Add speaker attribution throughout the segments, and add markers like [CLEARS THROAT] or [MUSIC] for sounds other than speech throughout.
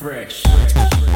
Speaker 1: Fresh.
Speaker 2: Hey,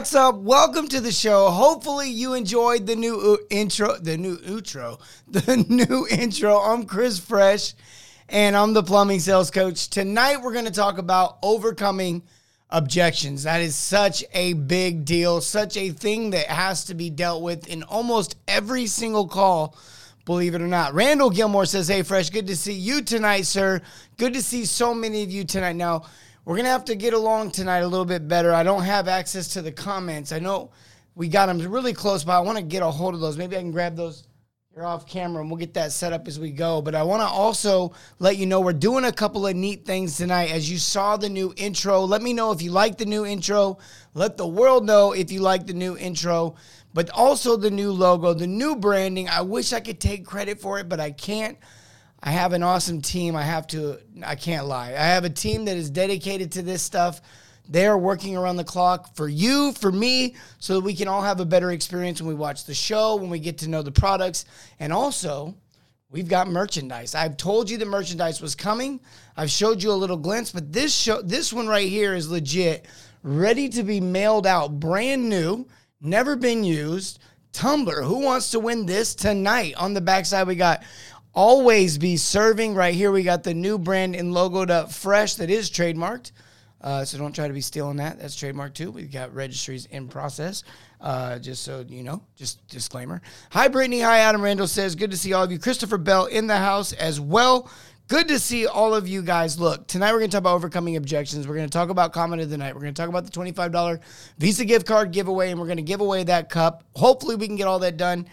Speaker 2: what's up? Welcome to the show. Hopefully you enjoyed the new intro, the new outro, [LAUGHS] the new intro. I'm Chris Fresh and I'm the plumbing sales coach. Tonight we're going to talk about overcoming objections. That is such a big deal, such a thing that has to be dealt with in almost every single call believe it or not. Randall Gilmore says, Hey, Fresh, good to see you tonight, sir. Good to see so many of you tonight. Now, we're going to have to get along tonight a little bit better. I don't have access to the comments. I know we got them really close, but I want to get a hold of those. Maybe I can grab those here off camera and we'll get that set up as we go. But I want to also let you know we're doing a couple of neat things tonight. As you saw the new intro, let me know if you like the new intro. Let the world know if you like the new intro but also the new logo, the new branding. I wish I could take credit for it, but I can't. I have an awesome team. I have to, I can't lie. I have a team that is dedicated to this stuff. They are working around the clock for you, for me, so that we can all have a better experience when we watch the show, when we get to know the products. And also, we've got merchandise. I've told you the merchandise was coming. I've showed you a little glimpse, but this show, this one right here is legit, ready to be mailed out, brand new never been used. Tumbler, who wants to win this tonight? On the backside, we got always be serving. Right here, we got the new brand and logoed up fresh that is trademarked. Uh, so don't try to be stealing that. That's trademark too. We've got registries in process. Uh, just so you know, just disclaimer. Hi, Brittany. Hi, Adam Randall says, good to see all of you. Christopher Bell in the house as well. Good to see all of you guys. Look, tonight we're going to talk about overcoming objections. We're going to talk about comment of the night. We're going to talk about the $25 Visa gift card giveaway, and we're going to give away that cup. Hopefully, we can get all that done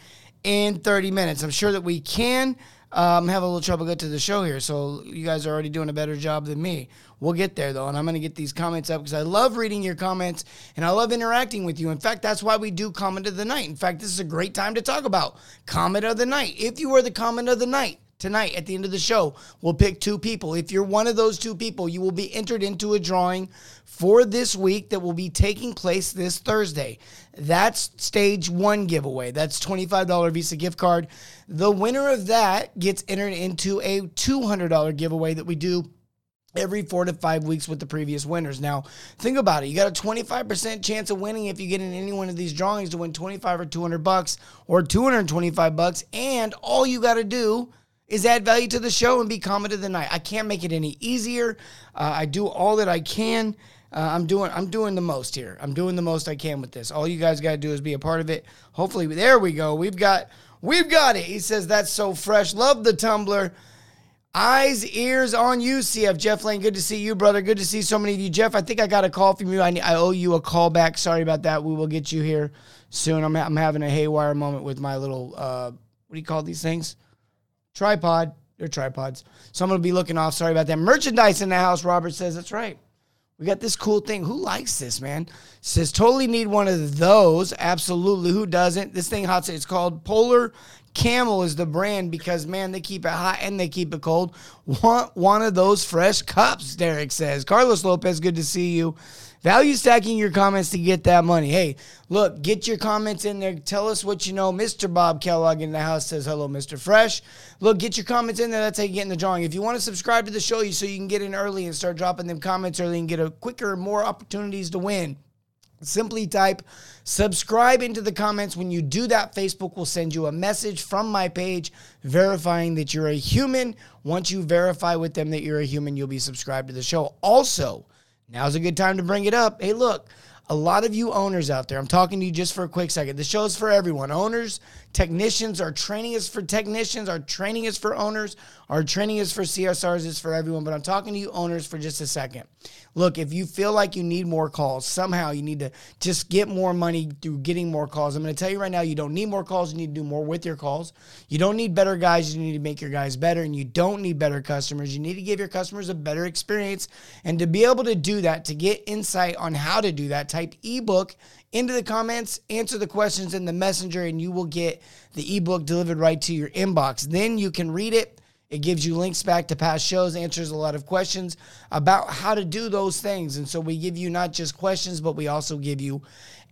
Speaker 2: in 30 minutes. I'm sure that we can. Um, have a little trouble get to the show here, so you guys are already doing a better job than me. We'll get there though, and I'm to get these comments up because I love reading your comments and I love interacting with you. In fact, that's why we do comment of the night. In fact, this is a great time to talk about comment of the night. If you were the comment of the night, tonight at the end of the show. We'll pick two people. If you're one of those two people, you will be entered into a drawing for this week that will be taking place this Thursday. That's stage one giveaway. That's $25 Visa gift card. The winner of that gets entered into a $200 giveaway that we do every four to five weeks with the previous winners. Now, think about it. You got a 25% chance of winning if you get in any one of these drawings to win 25 or 200 bucks or 225 bucks. And all you got to do is add value to the show and be comment of the night. I can't make it any easier. Uh, I do all that I can. Uh, I'm doing I'm doing the most here. I'm doing the most I can with this. All you guys got to do is be a part of it. Hopefully, there we go. We've got we've got it. He says that's so fresh. Love the tumbler. Eyes, ears on you, CF Jeff Lane. Good to see you, brother. Good to see so many of you, Jeff. I think I got a call from you. I, I owe you a call back. Sorry about that. We will get you here soon. I'm, I'm having a haywire moment with my little uh, what do you call these things? Tripod. They're tripods. So I'm going to be looking off. Sorry about that. Merchandise in the house, Robert says. That's right. We got this cool thing. Who likes this, man? Says totally need one of those. Absolutely. Who doesn't? This thing hot. It's called Polar Camel is the brand because man, they keep it hot and they keep it cold. Want one of those fresh cups, Derek says. Carlos Lopez, good to see you. Value stacking your comments to get that money. Hey, look, get your comments in there. Tell us what you know. Mr. Bob Kellogg in the house says hello, Mr. Fresh. Look, get your comments in there. That's how you get in the drawing. If you want to subscribe to the show, you so you can get in early and start dropping them comments early and get a quicker, more opportunities to win. Simply type subscribe into the comments. When you do that, Facebook will send you a message from my page verifying that you're a human. Once you verify with them that you're a human, you'll be subscribed to the show. Also, Now's a good time to bring it up. Hey, look, a lot of you owners out there, I'm talking to you just for a quick second. The show is for everyone. Owners, technicians, our training is for technicians, our training is for owners, our training is for CSRs, is for everyone. But I'm talking to you owners for just a second. Look, if you feel like you need more calls, somehow you need to just get more money through getting more calls. I'm going to tell you right now, you don't need more calls. You need to do more with your calls. You don't need better guys. You need to make your guys better. And you don't need better customers. You need to give your customers a better experience. And to be able to do that, to get insight on how to do that, type ebook into the comments, answer the questions in the messenger, and you will get the ebook delivered right to your inbox. Then you can read it. It gives you links back to past shows, answers a lot of questions about how to do those things. And so we give you not just questions, but we also give you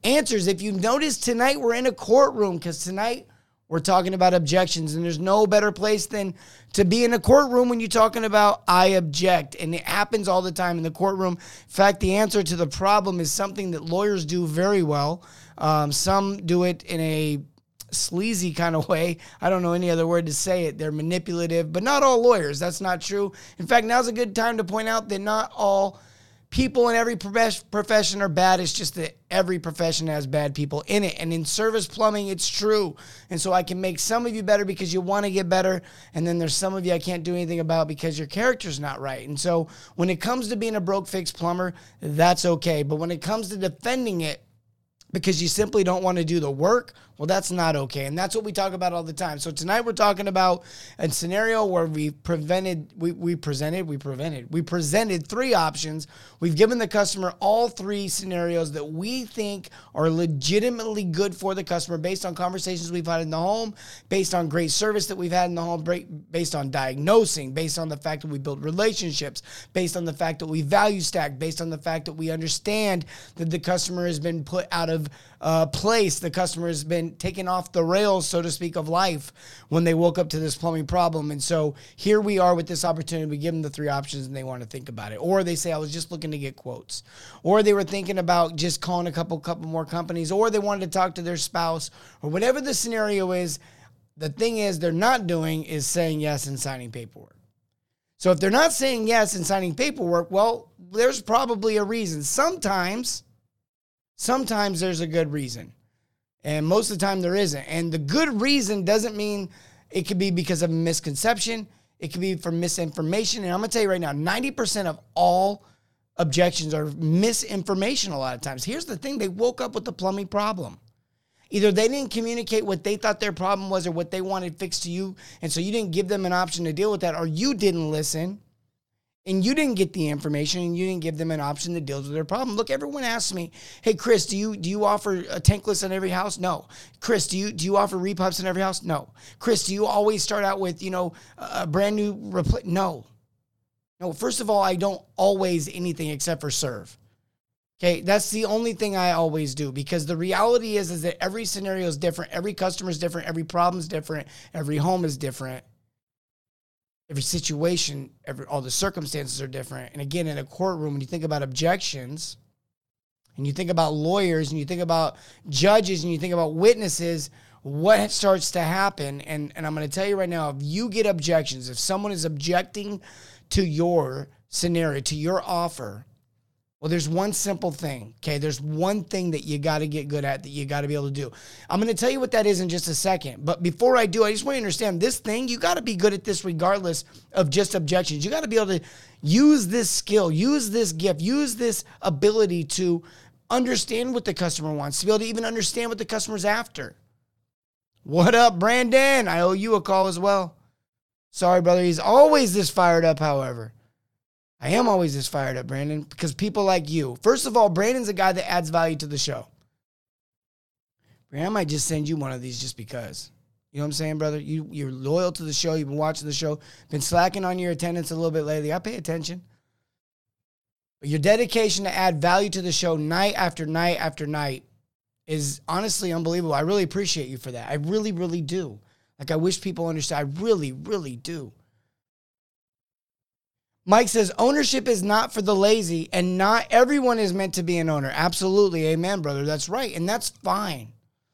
Speaker 2: answers. If you notice tonight, we're in a courtroom because tonight we're talking about objections, and there's no better place than to be in a courtroom when you're talking about I object. And it happens all the time in the courtroom. In fact, the answer to the problem is something that lawyers do very well. Um, some do it in a sleazy kind of [LAUGHS] way. I don't know any other word to say it. They're manipulative, but not all lawyers. That's not true. In fact, now's a good time to point out that not all people in every profession are bad. It's just that every profession has bad people in it. And in service plumbing, it's true. And so I can make some of you better because you want to get better. And then there's some of you I can't do anything about because your character's not right. And so when it comes to being a broke fix plumber, that's okay. But when it comes to defending it, because you simply don't want to do the work, well, that's not okay. And that's what we talk about all the time. So tonight we're talking about a scenario where we prevented, we, we presented, we prevented, we presented three options. We've given the customer all three scenarios that we think are legitimately good for the customer based on conversations we've had in the home, based on great service that we've had in the home, based on diagnosing, based on the fact that we build relationships, based on the fact that we value stack, based on the fact that we understand that the customer has been put out of uh, place, the customer has been taken off the rails, so to speak, of life when they woke up to this plumbing problem. And so here we are with this opportunity. We give them the three options and they want to think about it. Or they say, I was just looking to get quotes. Or they were thinking about just calling a couple, couple more companies. Or they wanted to talk to their spouse or whatever the scenario is. The thing is, they're not doing is saying yes and signing paperwork. So if they're not saying yes and signing paperwork, well, there's probably a reason. Sometimes Sometimes there's a good reason, and most of the time there isn't. And the good reason doesn't mean it could be because of misconception, it could be for misinformation. And I'm going to tell you right now 90% of all objections are misinformation a lot of times. Here's the thing they woke up with the plumbing problem. Either they didn't communicate what they thought their problem was or what they wanted fixed to you, and so you didn't give them an option to deal with that, or you didn't listen and you didn't get the information and you didn't give them an option that deals with their problem. Look, everyone asks me, "Hey, Chris, do you do you offer a tankless in every house?" No. Chris, do you do you offer repubs in every house? No. Chris, do you always start out with you know a brand new repl- No. No. First of all, I don't always anything except for serve. Okay, that's the only thing I always do because the reality is is that every scenario is different, every customer is different, every problem is different, every home is different every situation, every all the circumstances are different. And again, in a courtroom, when you think about objections, and you think about lawyers, and you think about judges, and you think about witnesses, what starts to happen? And and I'm going to tell you right now, if you get objections, if someone is objecting to your scenario, to your offer, well, there's one simple thing, okay? There's one thing that you got to get good at that you got to be able to do. I'm going to tell you what that is in just a second. But before I do, I just want you to understand this thing, you got to be good at this regardless of just objections. You got to be able to use this skill, use this gift, use this ability to understand what the customer wants, to be able to even understand what the customer's after. What up, Brandon? I owe you a call as well. Sorry, brother. He's always this fired up, however. I am always this fired up, Brandon, because people like you. First of all, Brandon's a guy that adds value to the show. Brandon, I might just send you one of these just because. You know what I'm saying, brother? You you're loyal to the show. You've been watching the show. Been slacking on your attendance a little bit lately. I pay attention. But your dedication to add value to the show night after night after night is honestly unbelievable. I really appreciate you for that. I really, really do. Like I wish people understand. I really, really do. Mike says ownership is not for the lazy, and not everyone is meant to be an owner. Absolutely. Amen, brother. That's right. And that's fine.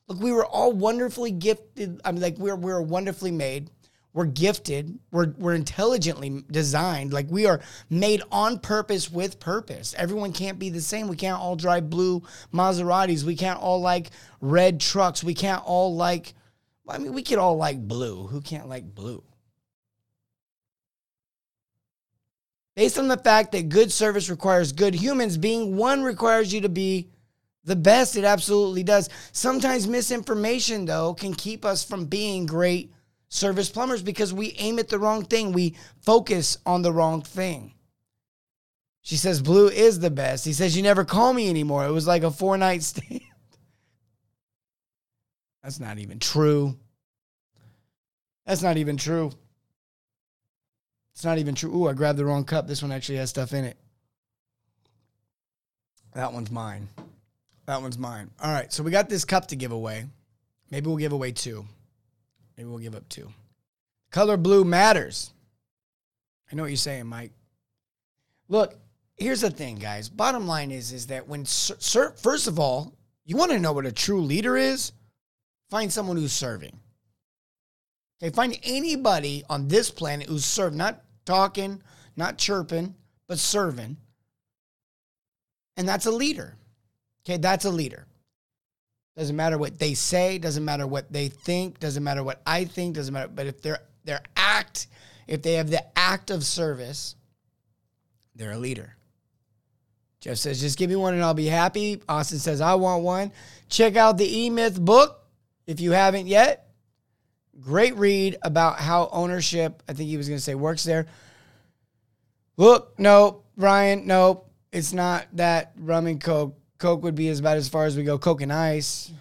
Speaker 2: Look, we were all wonderfully gifted. I mean, like we're we're wonderfully made. We're gifted. We're we're intelligently designed. Like we are made on purpose with purpose. Everyone can't be the same. We can't all drive blue Maseratis. We can't all like red trucks. We can't all like I mean, we could all like blue. Who can't like blue? Based on the fact that good service requires good humans, being one requires you to be the best. It absolutely does. Sometimes misinformation, though, can keep us from being great service plumbers because we aim at the wrong thing. We focus on the wrong thing. She says, Blue is the best. He says, You never call me anymore. It was like a four night [LAUGHS] stand. That's not even true. That's not even true. It's not even true. Ooh, I grabbed the wrong cup. This one actually has stuff in it. That one's mine. That one's mine. All right, so we got this cup to give away. Maybe we'll give away two. Maybe we'll give up two. Color blue matters. I know what you're saying, Mike. Look, here's the thing, guys. Bottom line is, is that when, first of all, you want to know what a true leader is? Find someone who's serving. Okay, find anybody on this planet who's served, not talking, not chirping, but serving. And that's a leader. Okay, that's a leader. Doesn't matter what they say, doesn't matter what they think, doesn't matter what I think, doesn't matter. But if their their act, if they have the act of service, they're a leader. Jeff says, just give me one and I'll be happy. Austin says, I want one. Check out the E Myth book if you haven't yet. Great read about how ownership, I think he was going to say, works there. Look, no, Brian, no, it's not that rum and coke. Coke would be as about as far as we go. Coke and ice,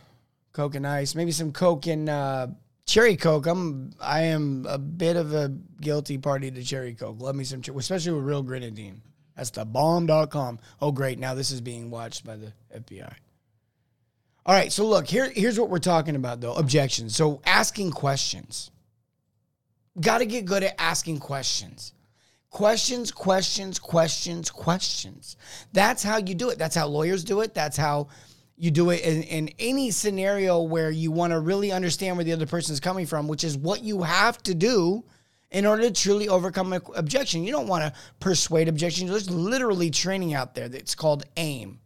Speaker 2: Coke and ice, maybe some Coke and uh, cherry Coke. I'm I am a bit of a guilty party to cherry Coke. Love me some, especially with real grenadine. That's the bomb.com. Oh, great. Now this is being watched by the FBI. All right. So, look, here, here's what we're talking about, though objections. So, asking questions. Got to get good at asking questions. Questions, questions, questions, questions. That's how you do it. That's how lawyers do it. That's how you do it in, in any scenario where you want to really understand where the other person is coming from, which is what you have to do in order to truly overcome an objection. You don't want to persuade objections. There's literally training out there that's called AIM.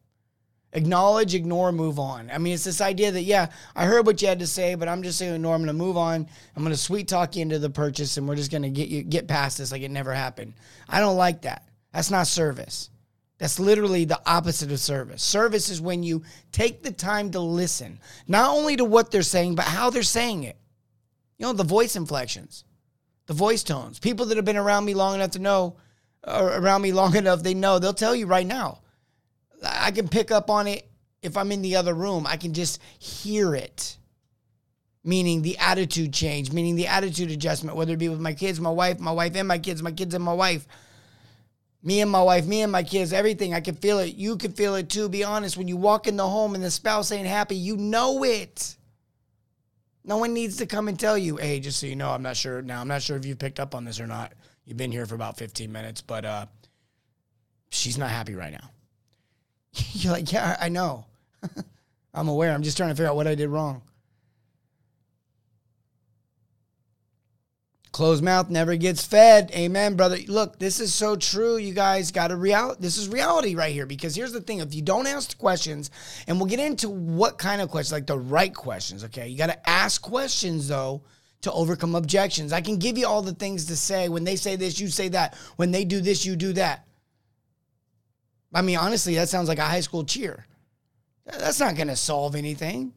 Speaker 2: Acknowledge, ignore, move on. I mean, it's this idea that, yeah, I heard what you had to say, but I'm just saying, ignore. I'm going to move on. I'm going to sweet talk you into the purchase, and we're just going to get you get past this like it never happened. I don't like that. That's not service. That's literally the opposite of service. Service is when you take the time to listen, not only to what they're saying, but how they're saying it. You know, the voice inflections the voice tones. People that have been around me long enough to know, or around me long enough, they know. They'll tell you right now. I can pick up on it if I'm in the other room. I can just hear it. Meaning the attitude change, meaning the attitude adjustment, whether it be with my kids, my wife, my wife and my kids, my kids and my wife, me and my wife, me and my kids, everything. I can feel it. You can feel it too. Be honest. When you walk in the home and the spouse ain't happy, you know it. No one needs to come and tell you, hey, just so you know, I'm not sure. Now, I'm not sure if you picked up on this or not. You've been here for about 15 minutes, but uh, she's not happy right now. [LAUGHS] You're like, yeah, I know. [LAUGHS] I'm aware. I'm just trying to figure out what I did wrong. Closed mouth never gets fed. Amen, brother. Look, this is so true. You guys got to reality. This is reality right here. Because here's the thing: if you don't ask the questions, and we'll get into what kind of questions, like the right questions. Okay, you got to ask questions though to overcome objections. I can give you all the things to say. When they say this, you say that. When they do this, you do that. I mean, honestly, that sounds like a high school cheer. That's not going to solve anything.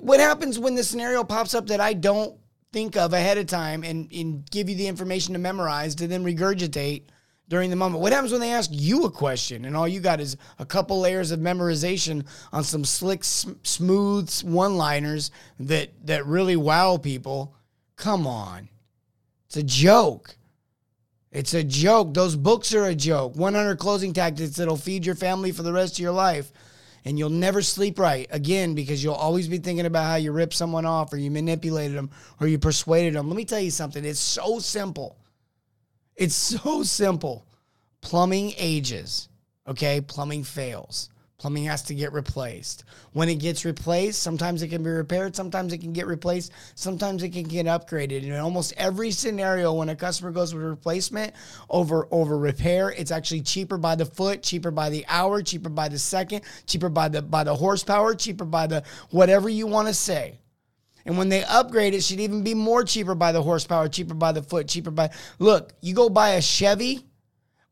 Speaker 2: What happens when the scenario pops up that I don't think of ahead of time and, and give you the information to memorize to then regurgitate during the moment. What happens when they ask you a question and all you got is a couple layers of memorization on some slick, smooth one-liners that that really wow people? Come on, it's a joke. It's a joke. Those books are a joke. 100 closing tactics that'll feed your family for the rest of your life and you'll never sleep right again because you'll always be thinking about how you ripped someone off or you manipulated them or you persuaded them. Let me tell you something. It's so simple. It's [LAUGHS] so simple. Plumbing ages, okay? Plumbing fails. Plumbing has to get replaced. When it gets replaced, sometimes it can be repaired, sometimes it can get replaced, sometimes it can get upgraded. And in almost every scenario, when a customer goes with replacement over over repair, it's actually cheaper by the foot, cheaper by the hour, cheaper by the second, cheaper by the by the horsepower, cheaper by the whatever you want to say. And when they upgrade, it should even be more cheaper by the horsepower, cheaper by the foot, cheaper by. Look, you go buy a Chevy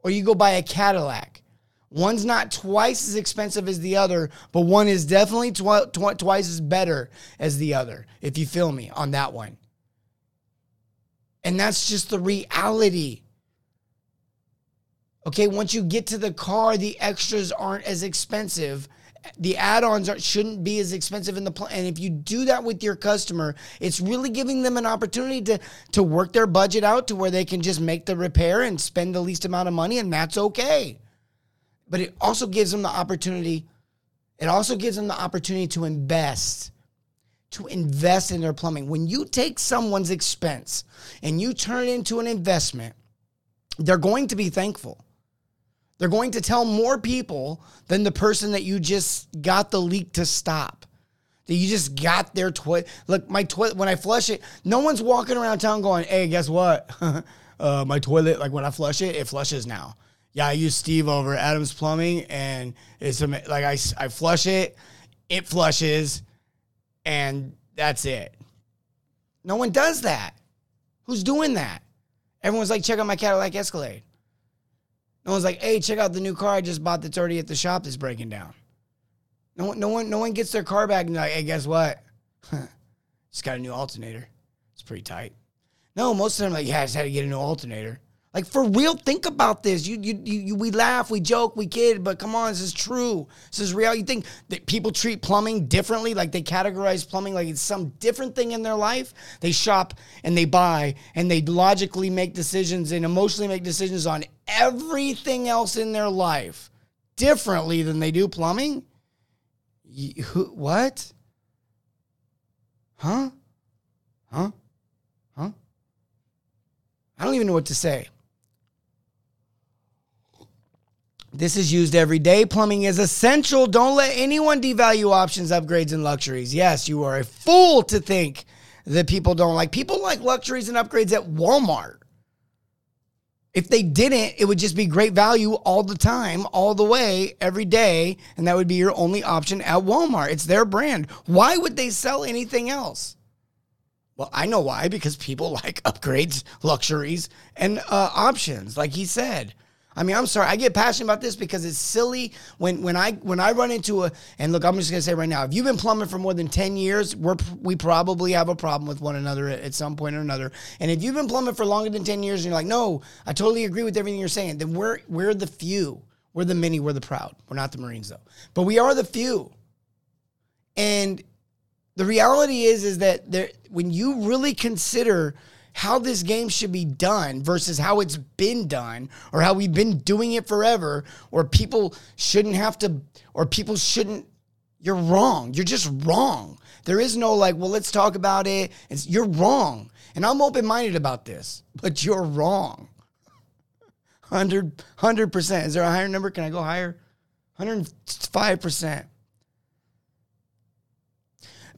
Speaker 2: or you go buy a Cadillac One's not twice as expensive as the other, but one is definitely tw- tw- twice as better as the other, if you feel me on that one. And that's just the reality. Okay, once you get to the car, the extras aren't as expensive the add-ons shouldn't be as expensive in the plan. And if you do that with your customer, it's really giving them an opportunity to to work their budget out to where they can just make the repair and spend the least amount of money, and that's okay. But it also gives them the opportunity. It also gives them the opportunity to invest to invest in their plumbing. When you take someone's expense and you turn it into an investment, they're going to be thankful. They're going to tell more people than the person that you just got the leak to stop. That you just got their toilet. Look, my toilet, when I flush it, no one's walking around town going, hey, guess what? [LAUGHS] uh, my toilet, like when I flush it, it flushes now. Yeah, I use Steve over Adams Plumbing, and it's like I, I flush it, it flushes, and that's it. No one does that. Who's doing that? Everyone's like, check out my Cadillac Escalade. No one's like, hey, check out the new car I just bought that's already at the shop that's breaking down. No one, no one, no one gets their car back and like, hey, guess what? [LAUGHS] just got a new alternator. It's pretty tight. No, most of them like, yeah, I just had to get a new alternator. Like for real, think about this. You, you, you, we laugh, we joke, we kid, but come on, this is true. This is real. You think that people treat plumbing differently? Like they categorize plumbing like it's some different thing in their life? They shop and they buy and they logically make decisions and emotionally make decisions on everything else in their life differently than they do plumbing? You, who, what? Huh? Huh? Huh? I don't even know what to say. This is used every day. Plumbing is essential. Don't let anyone devalue options, upgrades, and luxuries. Yes, you are a fool to think that people don't like. People like luxuries and upgrades at Walmart. If they didn't, it would just be great value all the time, all the way, every day, and that would be your only option at Walmart. It's their brand. Why would they sell anything else? Well, I know why because people [LAUGHS] like upgrades, luxuries, and uh, options, like he said. I mean, I'm sorry. I get passionate about this because it's silly when when I when I run into a and look, I'm just gonna say right now, if you've been plumbing for more than ten years, we're we probably have a problem with one another at, at some point or another. And if you've been plumbing for longer than ten years and you're like, no, I totally agree with everything you're saying, then we're we're the few. We're the many. We're the proud. We're not the Marines though, but we are the few. And the reality is, is that there when you really consider how this game should be done versus how it's been done or how we've been doing it forever or people shouldn't have to or people shouldn't you're wrong. You're just wrong. There is no like well let's talk about it. It's, you're wrong. And i'm open-minded about this but you're wrong. 100 100% is there a higher number? Can i go higher? 105%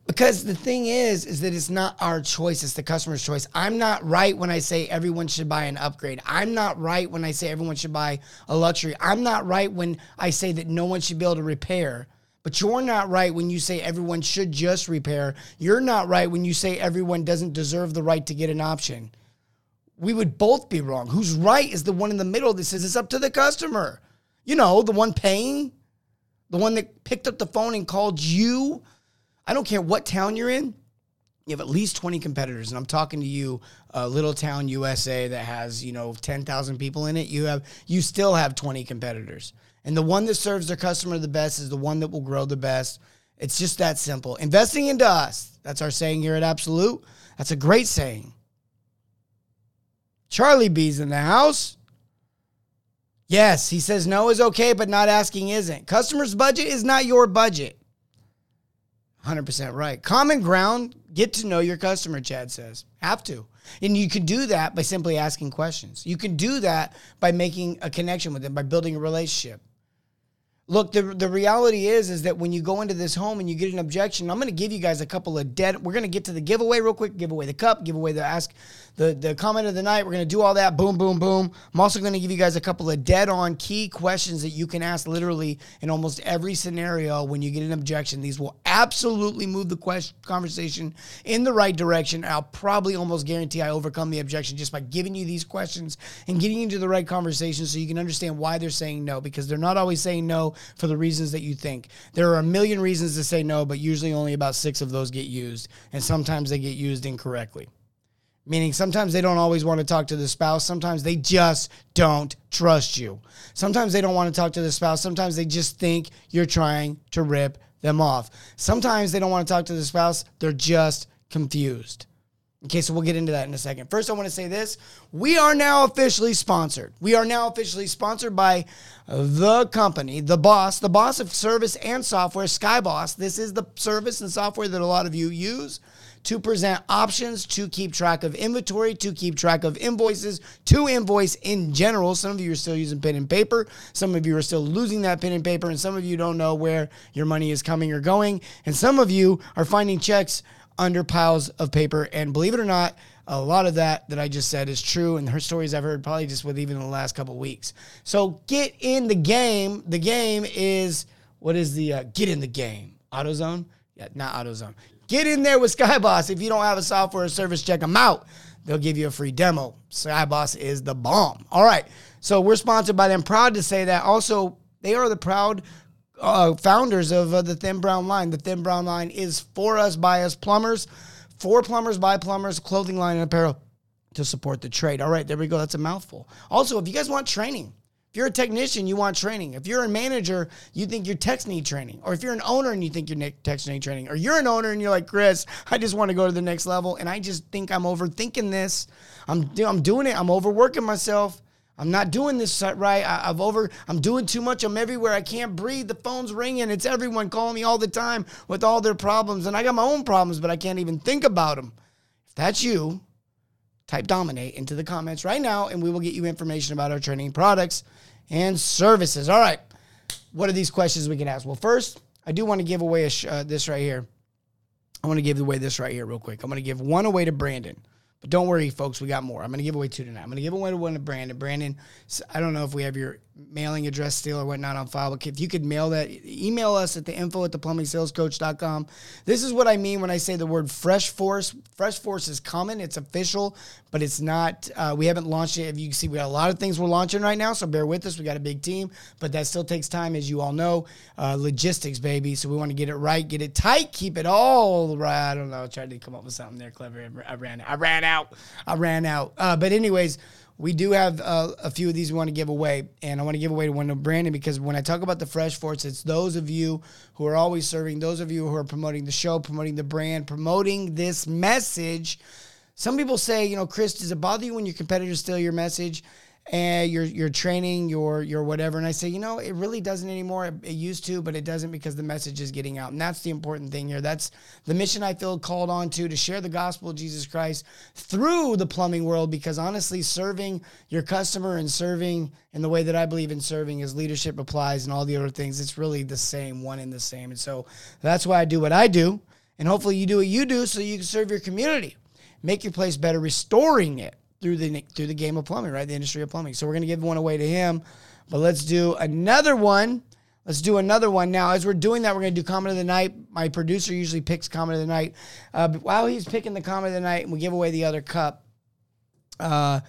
Speaker 2: because the thing is, is that it's not our choice, it's the customer's choice. I'm not right when I say everyone should buy an upgrade. I'm not right when I say everyone should buy a luxury. I'm not right when I say that no one should be able to repair. But you're not right when you say everyone should just repair. You're not right when you say everyone doesn't deserve the right to get an option. We would both be wrong. Who's right is the one in the middle that says it's up to the customer. You know, the one paying, the one that picked up the phone and called you I don't care what town you're in. You have at least 20 competitors, and I'm talking to you, a little town USA that has you know 10,000 people in it. You have you still have 20 competitors, and the one that serves their customer the best is the one that will grow the best. It's just that simple. Investing into us. That's our saying here at Absolute. That's a great saying. Charlie B's in the house. Yes, he says no is okay, but not asking isn't. Customer's budget is not your budget. 100% right. Common ground, get to know your customer, Chad says. Have to. And you can do that by simply asking questions. You can do that by making a connection with them, by building a relationship. Look, the, the reality is is that when you go into this home and you get an objection, I'm going to give you guys a couple of dead. We're going to get to the giveaway real quick. Give away the cup. Give away the ask the the comment of the night. We're going to do all that. Boom, boom, boom. I'm also going to give you guys a couple of dead on key questions that you can ask literally in almost every scenario when you get an objection. These will absolutely move the question conversation in the right direction. I'll probably almost guarantee I overcome the objection just by giving you these questions and getting into the right conversation so you can understand why they're saying no because they're not always saying no for the reasons that you think. There are a million reasons to say no, but usually only about 6 of those get used and sometimes they get used incorrectly. Meaning sometimes they don't always want to talk to the spouse. Sometimes they just don't trust you. Sometimes they don't want to talk to the spouse. Sometimes they just think you're trying to rip them off. Sometimes they don't want to talk to the spouse. They're just confused. Okay, so we'll get into that in a second. First, I want to say this. We are now officially sponsored. We are now officially sponsored by the company, the boss, the boss of service and software, SkyBoss. This is the service and software that a lot of you use to present options, to keep track of inventory, to keep track of invoices, to invoice in general. Some of you are still using pen and paper. Some of you are still losing that pen and paper. And some of you don't know where your money is coming or going. And some of you are finding checks under piles of paper. And believe it or not, a lot of that that I just said is true, and her stories I've heard probably just with even the last couple weeks. So get in the game. The game is what is the uh, get in the game? AutoZone? Yeah, not AutoZone. Get in there with SkyBoss. If you don't have a software service, check them out. They'll give you a free demo. SkyBoss is the bomb. All right. So we're sponsored by them. Proud to say that. Also, they are the proud uh, founders of uh, the Thin Brown line. The Thin Brown line is for us, by us plumbers, for plumbers, by plumbers, clothing line and apparel to support the trade. All right, there we go. That's a mouthful. Also, if you guys want training, if you're a technician, you want training. If you're a manager, you think your techs need training. Or if you're an owner and you think your techs need training. Or you're an owner and you're like, Chris, I just want to go to the next level and I just think I'm overthinking this. I'm, I'm doing it. I'm overworking myself. I'm not doing this right. I, have over. I'm doing too much. I'm everywhere. I can't breathe. The phone's ringing. It's everyone calling me all the time with all their problems, and I got my own problems, but I can't even think about them. If that's you, type dominate into the comments right now, and we will get you information about our training products and services. All right. What are these questions we can ask? Well, first, I do want to give away sh- uh, this right here. I want to give away this right here real quick. I'm going to give one away to Brandon. But don't worry, folks, we got more. I'm going to give away two tonight. I'm going to give away one to Brandon. Brandon, I don't know if we have your mailing address still or whatnot on file, but if you could mail that, email us at the info at the plumbingsalescoach.com. This is what I mean when I say the word Fresh Force. Fresh Force is coming. It's official, but it's not, uh, we haven't launched it. If you can see, we got a lot of things we're launching right now, so bear with us. We got a big team, but that still takes time, as you all know. Uh, logistics, baby. So we want to get it right, get it tight, keep it all right. I don't know. I tried to come up with something there clever. I ran, I ran out. I ran out. Uh, but anyways, we do have uh, a few of these we want to give away, and I want to give away to one of Brandon because when I talk about the Fresh Force, it's those of you who are always serving, those of you who are promoting the show, promoting the brand, promoting this message. Some people say, you know, Chris, does it bother you when your competitors steal your message? Eh, and your your training, your your whatever. And I say, you know, it really doesn't anymore. It, it, used to, but it doesn't because the message is getting out, and that's the important thing here. That's the mission I feel called on to to share the gospel of Jesus Christ through the plumbing world. Because honestly, serving your customer and serving in the way that I believe in serving as leadership applies and all the other things, it's really the same, one and the same. And so that's why I do what I do, and hopefully you do what you do, so you can serve your community, make your place better, restoring it through the through the game of plumbing, right? The industry of plumbing. So we're gonna give one away to him. But let's do another one. Let's do another one now. As we're doing that, we're gonna do comment of the night. My producer usually picks comment of the night. Uh, while he's picking the comment of the night, and we give away the other cup. Uh,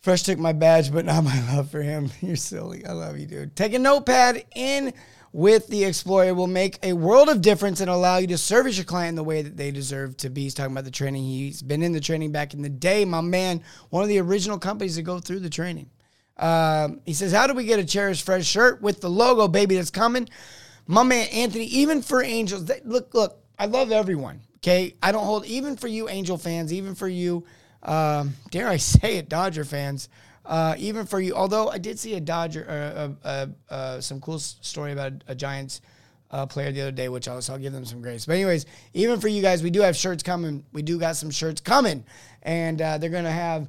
Speaker 2: Fresh took my badge, but not my [LAUGHS] love for him. [LAUGHS] You're silly. I love you, dude. Take a notepad in with the Explorer will make a world of difference and allow you to service your client in the way that they deserve to be. He's talking about the training. He's been in the training back in the day, my man, one of the original companies to go through the training. Um, he says, How do we get a Cherish Fresh shirt with the logo, baby, that's coming? My man, Anthony, even for Angels, they, look, look, I love everyone. Okay. I don't hold, even for you, Angel fans, even for you, um, dare I [LAUGHS] say it, Dodger fans. Uh, even for you, although I did see a Dodger, uh, uh, uh, uh some cool story about a Giants uh, player the other day, which I'll, so I'll give them some grace. But anyways, even for you guys, we do have shirts coming. We do got some shirts coming, and they're gonna have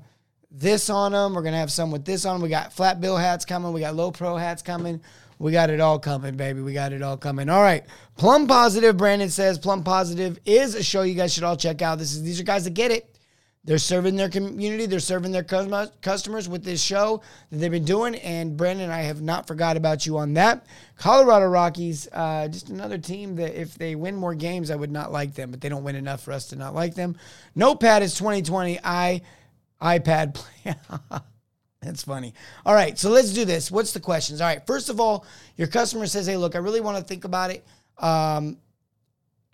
Speaker 2: this on them. We're gonna have some with this on. Them. We got flat bill hats coming. We got low pro hats coming. We got it all coming, baby. We got it all coming. All right. Plum Positive, Brandon says Plum Positive is a show you guys should all check out. This is these are guys that get it. They're serving their community. They're serving their customers with this show that they've been doing. And Brandon, I have not forgot about you on that. Colorado Rockies, uh, just another team that if they win more games, I would not like them, but they don't win enough for us to not like them. Notepad is 2020. I iPad [LAUGHS] play. That's funny. All right, so let's do this. What's the questions? All right, first of all, your customer says, "Hey, look, I really want to think about it. Um,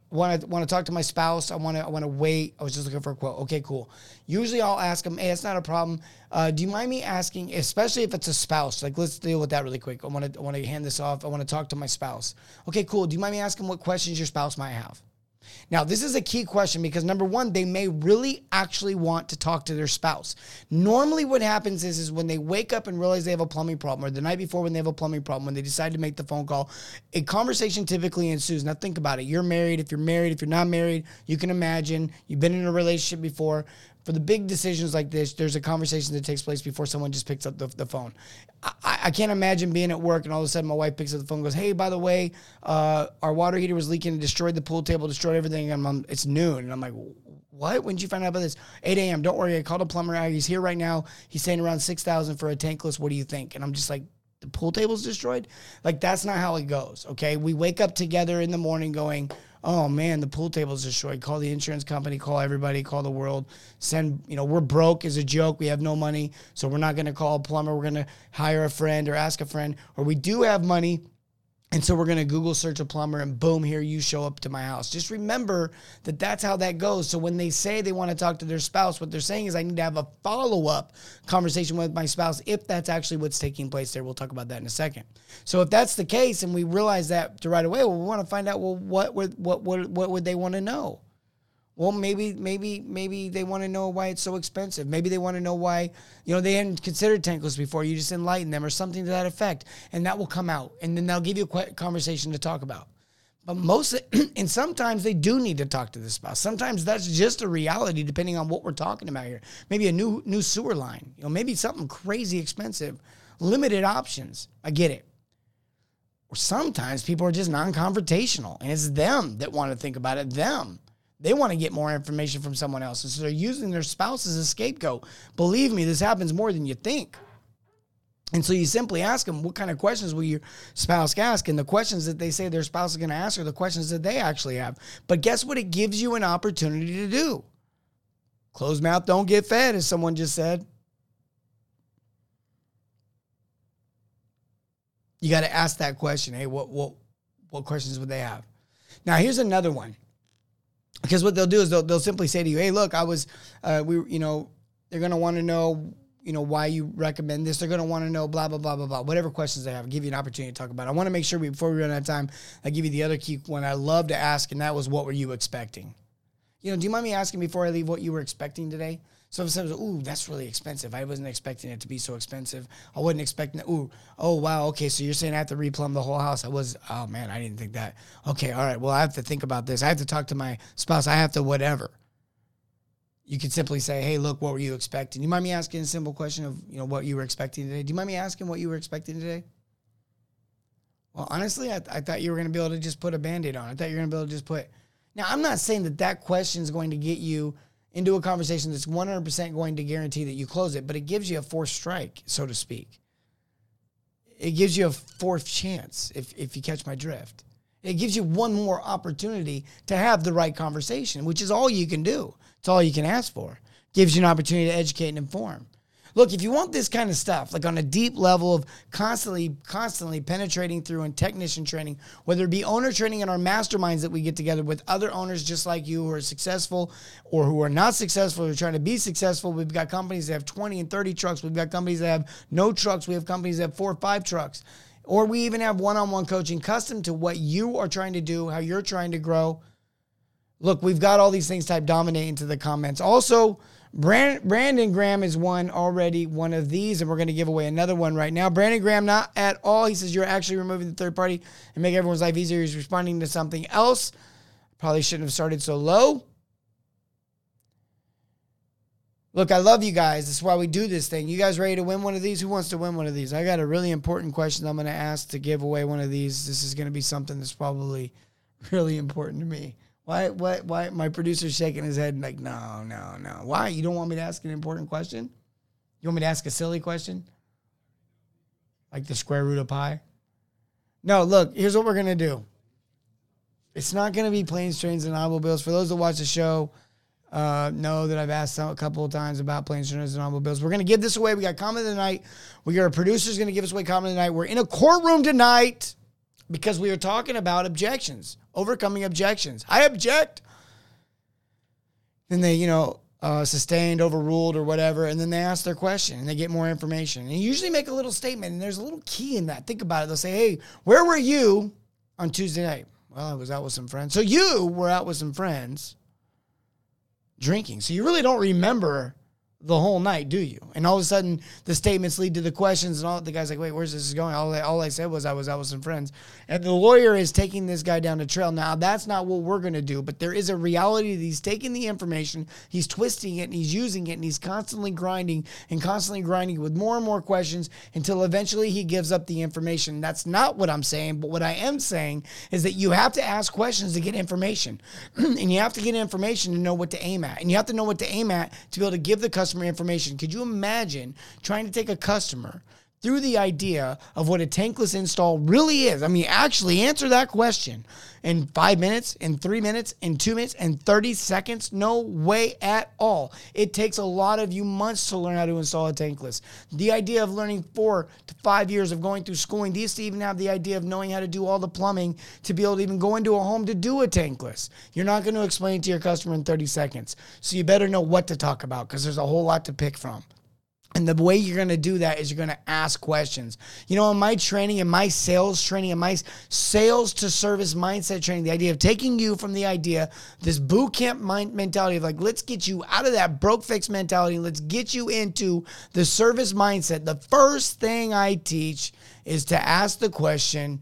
Speaker 2: want to want to talk to my spouse. I want to I want to wait. I was just looking for a quote. Okay, cool. Usually I'll ask them, hey, it's not a problem. Uh, do you mind me asking, especially if it's a spouse? Like, let's deal with that really quick. I want to I want to hand this off. I want to talk to my spouse. Okay, cool. Do you mind me asking what questions your spouse might have? Now, this is a key question because number one, they may really actually want to talk to their spouse. Normally, what happens is, is when they wake up and realize they have a plumbing problem, or the night before when they have a plumbing problem, when they decide to make the phone call, a conversation typically ensues. Now, think about it. You're married. If you're married, if you're not married, you can imagine you've been in a relationship before for the big decisions like this, there's a conversation that takes place before someone just picks up the, the phone. I, I, can't imagine being at work and all of a sudden my wife picks up the phone and goes, Hey, by the way, uh, our water heater was leaking and destroyed the pool table, destroyed everything. And I'm, it's noon. And I'm like, What? When did you find out about this? 8 a.m. Don't worry. I called a plumber. He's here right now. He's saying around 6000 for a tankless. What do you think? And I'm just like, the pool table's destroyed. Like that's not how it goes. Okay. We wake up together in the morning going, oh man, the pool table's destroyed. Call the insurance company, call everybody, call the world. Send, you know, we're broke as a joke. We have no money. So we're not going to call a plumber. We're going to hire a friend or ask a friend. Or we do have money and so we're going to Google search a plumber and boom, here you show up to my house. Just remember that that's how that goes. So when they say they want to talk to their spouse, what they're saying is I need to have a follow up conversation with my spouse if that's actually what's taking place there. We'll talk about that in a second. So if that's the case and we realize that right away, well, we want to find out, well, what would, what, what, what would they want to know? Well, maybe, maybe, maybe they want to know why it's so expensive. Maybe they want to know why, you know, they hadn't considered tankless before. You just enlighten them or something to that effect, and that will come out, and then they'll give you a conversation to talk about. But most, [CLEARS THROAT] and sometimes they do need to talk to the spouse. Sometimes that's just a reality, depending on what we're talking about here. Maybe a new new sewer line, you know, maybe something crazy expensive, limited options. I get it. Or sometimes people are just non-confrontational, and it's them that want to think about it. Them they want to get more information from someone else. And so they're using their spouse as a scapegoat. Believe me, this happens more than you think. And so you simply ask them, what kind of questions will your spouse ask? And the questions that they say their spouse is going to ask are the questions that they actually have. But guess what? It gives you an opportunity to do. Closed mouth don't get fed, as someone just said. You got to ask that question. Hey, what what what questions would they have? Now here's another one because what they'll do is they'll, they'll simply say to you, "Hey, look, I was, uh, we, you know, they're gonna want to know, you know, why you recommend this. They're gonna want to know blah blah blah blah blah. Whatever questions they have, give you an opportunity to talk about. It. I want to make sure we, before we run out of time, I give you the other key one I love to ask, and that was, "What were you expecting?" You know, do you mind me asking before I leave what you were expecting today? So if ooh, that's really expensive. I wasn't expecting it to be so expensive. I wasn't expecting. Ooh, oh, wow. Okay. So you're saying I have to replumb the whole house. I was, oh man, I didn't think that. Okay. All right. Well, I have to think about this. I have to talk to my spouse. I have to whatever. You could simply say, hey, look, what were you expecting? You mind me asking a simple question of, you know, what you were expecting today? Do you mind me asking what you were expecting today? Well, honestly, I, th- I thought you were going to be able to just put a band aid on. I thought you were going to be able to just put. Now, I'm not saying that that question is going to get you into a conversation that's 100% going to guarantee that you close it, but it gives you a fourth strike, so to speak. It gives you a fourth chance, if, if you catch my drift. It gives you one more opportunity to have the right conversation, which is all you can do. It's all you can ask for. Gives you an opportunity to educate and inform. Look, if you want this kind of stuff, like on a deep level of constantly, constantly penetrating through and technician training, whether it be owner training in our masterminds that we get together with other owners just like you who are successful or who are not successful, who are trying to be successful. We've got companies that have 20 and 30 trucks. We've got companies that have no trucks. We have companies that have four or five trucks. Or we even have one on one coaching custom to what you are trying to do, how you're trying to grow. Look, we've got all these things type dominate into the comments. Also, Brandon Graham is one already, one of these, and we're going to give away another one right now. Brandon Graham, not at all. He says you're actually removing the third party and make everyone's life easier. He's responding to something else. Probably shouldn't have started so low. Look, I love you guys. That's why we do this thing. You guys ready to win one of these? Who wants to win one of these? I got a really important question I'm going to ask to give away one of these. This is going to be something that's probably [LAUGHS] really important to me. Why? Why? Why? My producer's shaking his head like, no, no, no. Why? You don't want me to ask an important question? You want me to ask a silly question? Like the square root of pi? No, look, here's what we're to do. It's not to be planes, trains, and automobiles. For those that watch the show, uh, know that I've asked a couple of times about planes, trains, and automobiles. We're to give this away. We got comment of the night. We got our producers to give us away comment of the night. We're in a courtroom tonight because we are talking about objections overcoming objections. I object. Then they, you know, uh, sustained, overruled, or whatever, and then they ask their question and they get more information. And usually make a little statement, and there's a little key in that. Think about it. They'll say, "Hey, where were you on Tuesday night?" Well, I was out with some friends. So you were out with some friends drinking. So you really don't remember the whole night, do you? And all of a sudden, the statements lead to the questions, and all the guy's like, "Wait, where's this going?" All I, all I said was I was out with some friends, and the lawyer is taking this guy down the trail. Now, that's not what we're going to do, but there is a reality that he's taking the information, he's twisting it, and he's using it, and he's constantly grinding and constantly grinding with more and more questions until eventually he gives up the information. That's not what I'm saying, but what I am saying is that you have to ask questions to get information, [CLEARS THROAT] and you have to get information to know what to aim at, and you have to know what to aim at to be able to give the customer information. Could you imagine trying to take a customer through the idea of what a tankless install really is? I mean, actually answer that question in five minutes, in three minutes, in two minutes, in 30 seconds? No way at all. It takes a lot of you months to learn how to install a tankless. The idea of learning four to five years of going through schooling, do you even have the idea of knowing how to do all the plumbing to be able to even go into a home to do a tankless? You're not going to explain it to your customer in 30 seconds. So you better know what to talk about because there's a whole lot to pick from. And the way you're going to do that is you're going to ask questions. You know, in my training, in my sales training, in my sales to service mindset training, the idea of taking you from the idea, this boot camp mind mentality of like, let's get you out of that broke fix mentality. Let's get you into the service mindset. The first thing I teach is to ask the question,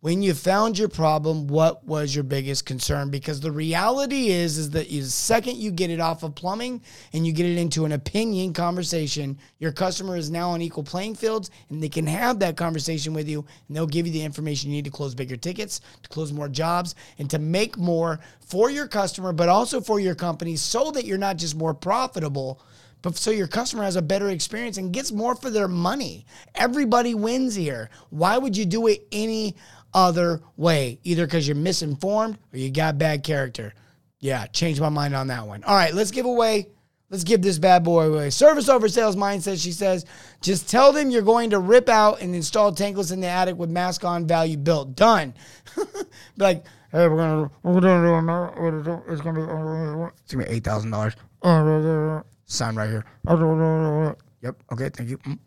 Speaker 2: when you found your problem, what was your biggest concern? Because the reality is, is that the second you get it off of plumbing and you get it into an opinion conversation, your customer is now on equal playing fields and they can have that conversation with you and they'll give you the information you need to close bigger tickets, to close more jobs, and to make more for your customer, but also for your company so that you're not just more profitable, but so your customer has a better experience and gets more for their money. Everybody wins here. Why would you do it any other way, either because you're misinformed or you got bad character. Yeah, change my mind on that one. All right, let's give away. Let's give this bad boy away. Service over sales mindset. She says, just tell them you're going to rip out and install tankless in the attic with mask on value built. Done. [LAUGHS] like, hey, we're gonna we're gonna do it's gonna be uh, it's gonna be eight thousand dollars. Sign right here. Yep. Okay. Thank you. Mm.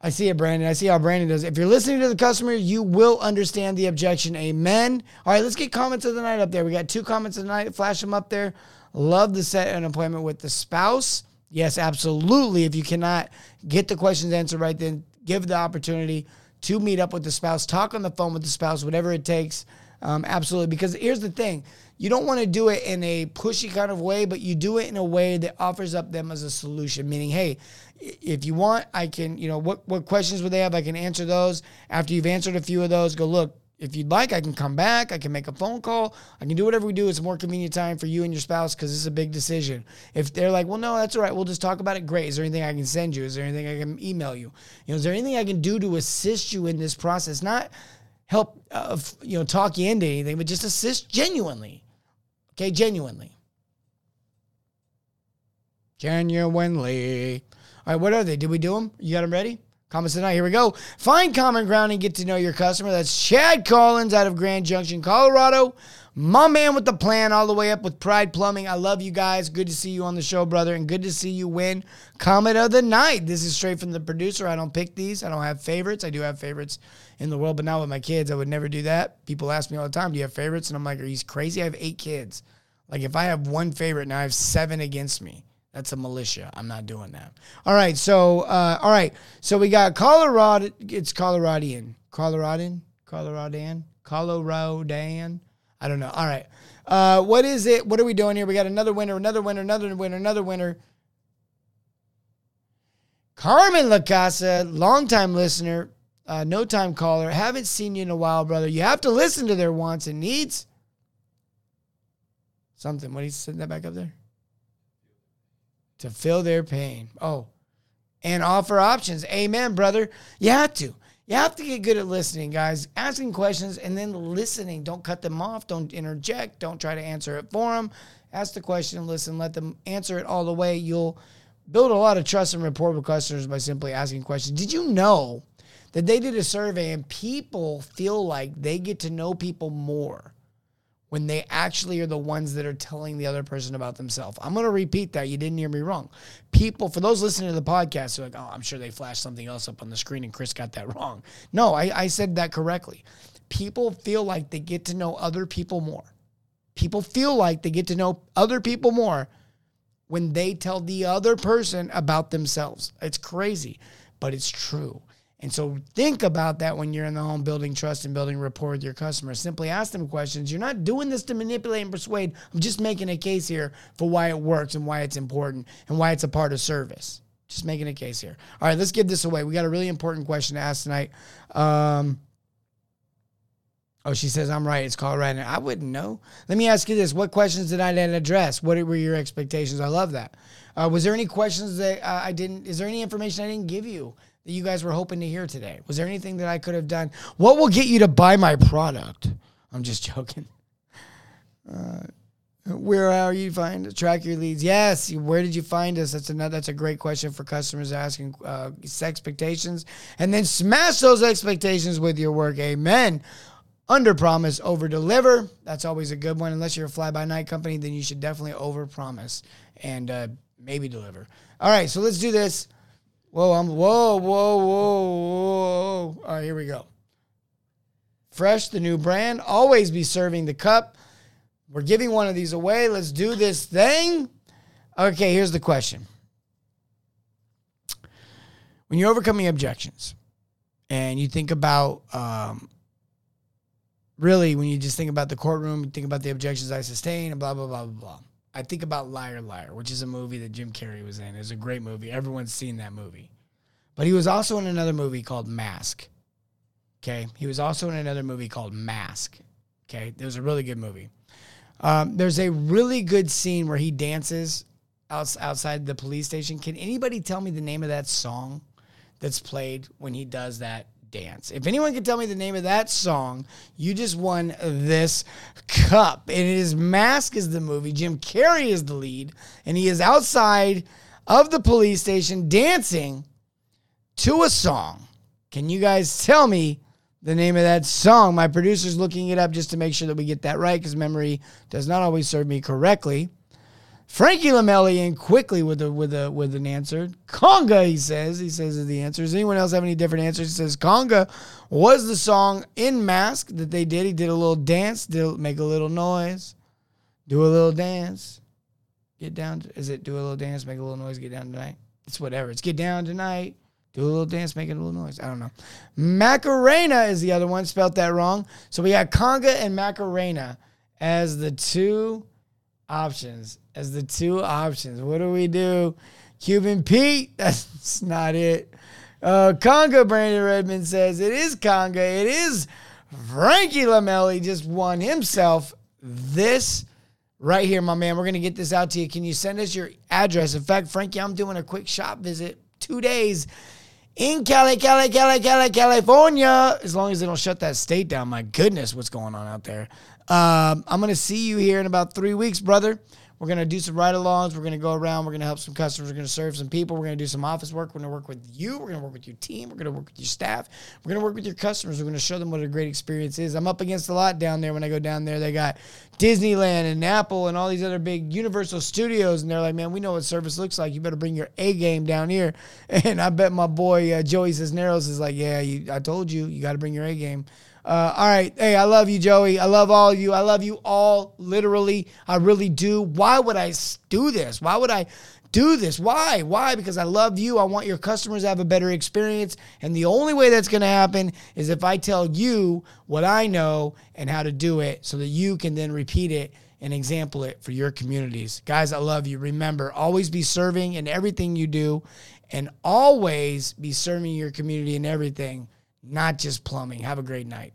Speaker 2: I see it, Brandon. I see how Brandon does. If you're listening to the customer, you will understand the objection. Amen. All right, let's get comments of the night up there. We got two comments of the night. Flash them up there. Love to set an appointment with the spouse. Yes, absolutely. If you cannot get the questions answered right, then give the opportunity to meet up with the spouse, talk on the phone with the spouse, whatever it takes. Um, absolutely. Because here's the thing you don't want to do it in a pushy kind of way, but you do it in a way that offers up them as a solution, meaning, hey, if you want, I can, you know, what, what questions would they have? I can answer those. After you've answered a few of those, go, look, if you'd like, I can come back. I can make a phone call. I can do whatever we do. It's a more convenient time for you and your spouse because it's a big decision. If they're like, well, no, that's all right. We'll just talk about it. Great. Is there anything I can send you? Is there anything I can email you? You know, is there anything I can do to assist you in this process? Not help, uh, you know, talk you into anything, but just assist genuinely. Okay, genuinely. Genuinely. All right, what are they? Did we do them? You got them ready? Comments tonight. Here we go. Find common ground and get to know your customer. That's Chad Collins out of Grand Junction, Colorado. My man with the plan all the way up with Pride Plumbing. I love you guys. Good to see you on the show, brother, and good to see you win comment of the night. This is straight from the producer. I don't pick these. I don't have favorites. I do have favorites in the world, but not with my kids. I would never do that. People ask me all the time, "Do you have favorites?" And I'm like, "Are you crazy? I have eight kids. Like if I have one favorite now, I have seven against me." That's a militia. I'm not doing that. All right. So, uh, all right. So we got Colorado. It's Coloradian. Coloradan? Coloradian? Coloradan? I don't know. All right. Uh, what is it? What are we doing here? We got another winner, another winner, another winner, another winner. Carmen Lacasa, longtime listener, uh, no time caller. Haven't seen you in a while, brother. You have to listen to their wants and needs. Something. What are you sitting that back up there? To fill their pain. Oh, and offer options. Amen, brother. You have to. You have to get good at listening, guys. Asking questions and then listening. Don't cut them off. Don't interject. Don't try to answer it for them. Ask the question listen. Let them answer it all the way. You'll build a lot of trust and rapport with customers by simply asking questions. Did you know that they did a survey and people feel like they get to know people more when they actually are the ones that are telling the other person about themselves. I'm going to repeat that. You didn't hear me wrong. People, for those listening to the podcast, are like, oh, I'm sure they flashed something else up on the screen and Chris got that wrong. No, I, I said that correctly. People feel like they get to know other people more. People feel like they get to know other people more when they tell the other person about themselves. It's crazy, but it's true. And so think about that when you're in the home building trust and building rapport with your customers. Simply ask them questions. You're not doing this to manipulate and persuade. I'm just making a case here for why it works and why it's important and why it's a part of service. Just making a case here. All right, let's give this away. We got a really important question to ask tonight. Um, oh, she says, I'm right. It's Colorado. I wouldn't know. Let me ask you this. What questions did I not address? What were your expectations? I love that. Uh, was there any questions that uh, I didn't, is there any information I didn't give you? that you guys were hoping to hear today? Was there anything that I could have done? What will get you to buy my product? I'm just joking. Uh, where are you find track your leads? Yes. Where did you find us? That's another. That's a great question for customers asking uh, expectations, and then smash those expectations with your work. Amen. Under promise, over deliver. That's always a good one. Unless you're a fly by night company, then you should definitely over promise and uh, maybe deliver. All right, so let's do this. Whoa, I'm whoa, whoa, whoa, whoa. All right, here we go. Fresh, the new brand. Always be serving the cup. We're giving one of these away. Let's do this thing. Okay, here's the question. When you're overcoming objections and you think about um, really when you just think about the courtroom, you think about the objections I sustain and blah, blah, blah, blah, blah. I think about Liar Liar, which is a movie that Jim Carrey was in. It's a great movie. Everyone's seen that movie. But he was also in another movie called Mask. Okay. He was also in another movie called Mask. Okay. It was a really good movie. Um, there's a really good scene where he dances outside the police station. Can anybody tell me the name of that song that's played when he does that dance. If anyone can tell me the name of that song, you just won this cup. And it is Mask is the movie. Jim Carrey is the lead, and he is outside of the police station dancing to a song. Can you guys tell me the name of that song? My producer's looking it up just to make sure that we get that right because memory does not always serve me correctly. Frankie Lamelli in quickly with a with a with an answer. Conga, he says. He says is the answer. Does anyone else have any different answers? He says Conga was the song in Mask that they did. He did a little dance, did make a little noise, do a little dance, get down. To, is it do a little dance, make a little noise, get down tonight? It's whatever. It's get down tonight. Do a little dance, make a little noise. I don't know. Macarena is the other one. Spelt that wrong. So we got Conga and Macarena as the two options as the two options. What do we do? Cuban Pete? [LAUGHS] That's not it. Uh, Conga Brandon Redmond says it is Conga. It is Frankie Lamelli just won himself this right here, my man. We're going to get this out to you. Can you send us your address? In fact, Frankie, I'm doing a quick shop visit, two days in Cali, Cali, Cali, Cali, California. As long as they don't shut that state down. My goodness, what's going on out there? Um, I'm going to see you here in about three weeks, brother. We're going to do some ride alongs. We're going to go around. We're going to help some customers. We're going to serve some people. We're going to do some office work. We're going to work with you. We're going to work with your team. We're going to work with your staff. We're going to work with your customers. We're going to show them what a great experience is. I'm up against a lot down there when I go down there. They got Disneyland and Apple and all these other big Universal Studios. And they're like, man, we know what service looks like. You better bring your A game down here. And I bet my boy uh, Joey Cisneros is like, yeah, you, I told you, you got to bring your A game. Uh, all right. Hey, I love you, Joey. I love all of you. I love you all, literally. I really do. Why would I do this? Why would I do this? Why? Why? Because I love you. I want your customers to have a better experience. And the only way that's going to happen is if I tell you what I know and how to do it so that you can then repeat it and example it for your communities. Guys, I love you. Remember, always be serving in everything you do and always be serving your community in everything not just plumbing. Have a great night.